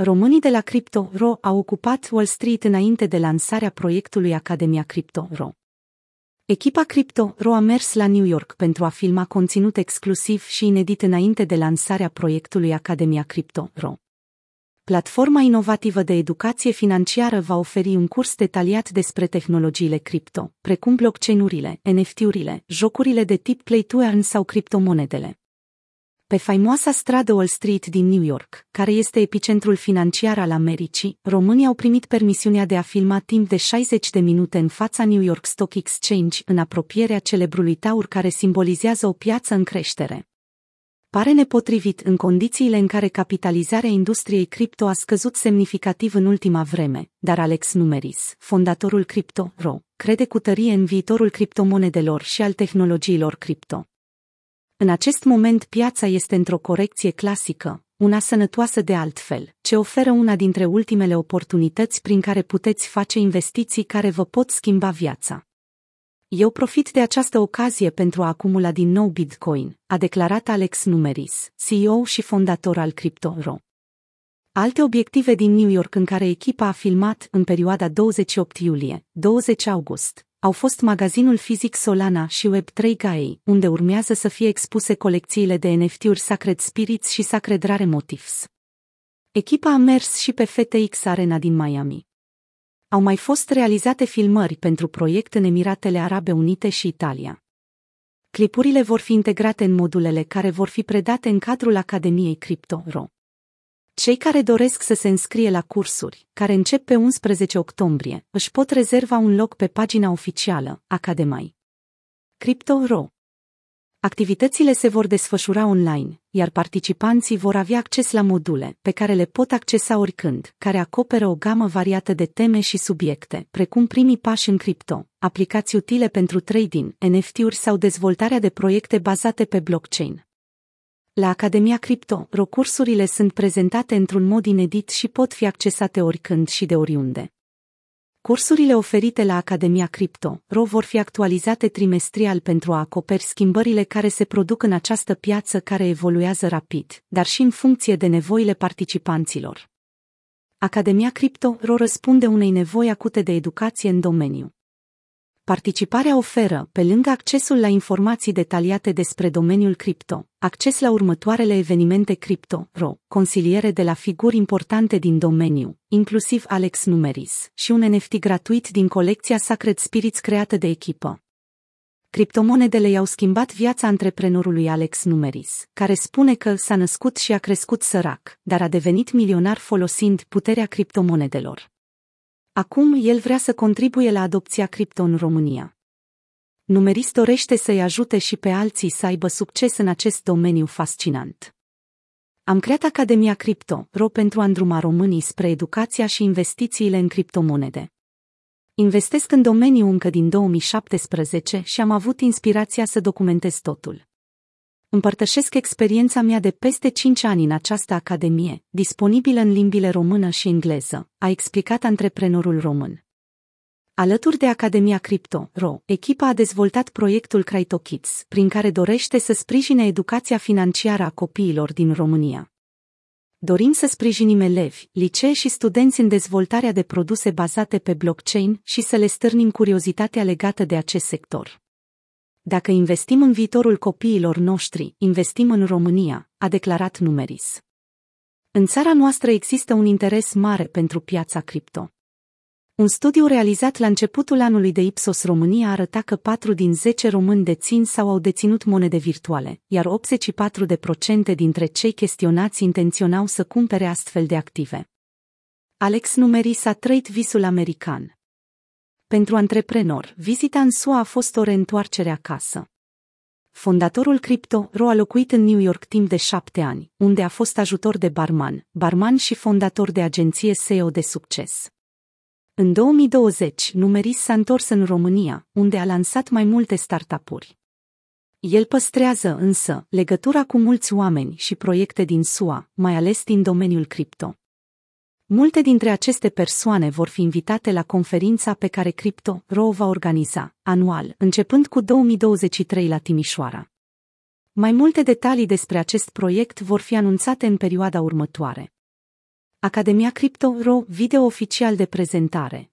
Românii de la Crypto.ro au ocupat Wall Street înainte de lansarea proiectului Academia Crypto.ro. Echipa Crypto.ro a mers la New York pentru a filma conținut exclusiv și inedit înainte de lansarea proiectului Academia Crypto.ro. Platforma inovativă de educație financiară va oferi un curs detaliat despre tehnologiile cripto, precum blockchain-urile, NFT-urile, jocurile de tip play to earn sau criptomonedele. Pe faimoasa stradă Wall Street din New York, care este epicentrul financiar al Americii, românii au primit permisiunea de a filma timp de 60 de minute în fața New York Stock Exchange în apropierea celebrului taur care simbolizează o piață în creștere. Pare nepotrivit în condițiile în care capitalizarea industriei cripto a scăzut semnificativ în ultima vreme, dar Alex Numeris, fondatorul Crypto.ro, crede cu tărie în viitorul criptomonedelor și al tehnologiilor cripto. În acest moment piața este într-o corecție clasică, una sănătoasă de altfel, ce oferă una dintre ultimele oportunități prin care puteți face investiții care vă pot schimba viața. Eu profit de această ocazie pentru a acumula din nou Bitcoin, a declarat Alex Numeris, CEO și fondator al Crypto.ro. Alte obiective din New York în care echipa a filmat în perioada 28 iulie-20 august au fost magazinul fizic Solana și Web3 Gaei, unde urmează să fie expuse colecțiile de NFT-uri Sacred Spirits și Sacred Rare Motifs. Echipa a mers și pe FTX Arena din Miami. Au mai fost realizate filmări pentru proiect în Emiratele Arabe Unite și Italia. Clipurile vor fi integrate în modulele care vor fi predate în cadrul Academiei Crypto.ro. Cei care doresc să se înscrie la cursuri, care încep pe 11 octombrie, își pot rezerva un loc pe pagina oficială, Academai. Crypto.ro Activitățile se vor desfășura online, iar participanții vor avea acces la module, pe care le pot accesa oricând, care acoperă o gamă variată de teme și subiecte, precum primii pași în cripto, aplicații utile pentru trading, NFT-uri sau dezvoltarea de proiecte bazate pe blockchain. La Academia Crypto, rocursurile sunt prezentate într-un mod inedit și pot fi accesate oricând și de oriunde. Cursurile oferite la Academia Crypto, RO vor fi actualizate trimestrial pentru a acoperi schimbările care se produc în această piață care evoluează rapid, dar și în funcție de nevoile participanților. Academia Crypto RO răspunde unei nevoi acute de educație în domeniu. Participarea oferă, pe lângă accesul la informații detaliate despre domeniul cripto, acces la următoarele evenimente cripto, RO, consiliere de la figuri importante din domeniu, inclusiv Alex Numeris, și un NFT gratuit din colecția Sacred Spirits creată de echipă. Criptomonedele i-au schimbat viața antreprenorului Alex Numeris, care spune că s-a născut și a crescut sărac, dar a devenit milionar folosind puterea criptomonedelor. Acum el vrea să contribuie la adopția cripto în România. Numeris dorește să-i ajute și pe alții să aibă succes în acest domeniu fascinant. Am creat Academia Cripto, ro pentru a îndruma românii spre educația și investițiile în criptomonede. Investesc în domeniu încă din 2017 și am avut inspirația să documentez totul. Împărtășesc experiența mea de peste 5 ani în această academie, disponibilă în limbile română și engleză, a explicat antreprenorul român. Alături de Academia Crypto, RO, echipa a dezvoltat proiectul CryptoKids, prin care dorește să sprijine educația financiară a copiilor din România. Dorim să sprijinim elevi, licee și studenți în dezvoltarea de produse bazate pe blockchain și să le stârnim curiozitatea legată de acest sector. Dacă investim în viitorul copiilor noștri, investim în România, a declarat Numeris. În țara noastră există un interes mare pentru piața cripto. Un studiu realizat la începutul anului de Ipsos România arăta că 4 din 10 români dețin sau au deținut monede virtuale, iar 84% dintre cei chestionați intenționau să cumpere astfel de active. Alex Numeris a trăit visul american. Pentru antreprenor, vizita în SUA a fost o reîntoarcere acasă. Fondatorul Crypto Ro a locuit în New York timp de șapte ani, unde a fost ajutor de barman, barman și fondator de agenție SEO de succes. În 2020, Numeris s-a întors în România, unde a lansat mai multe startup-uri. El păstrează însă legătura cu mulți oameni și proiecte din SUA, mai ales din domeniul cripto. Multe dintre aceste persoane vor fi invitate la conferința pe care Crypto Ro va organiza, anual, începând cu 2023 la Timișoara. Mai multe detalii despre acest proiect vor fi anunțate în perioada următoare. Academia Crypto.ro, video oficial de prezentare.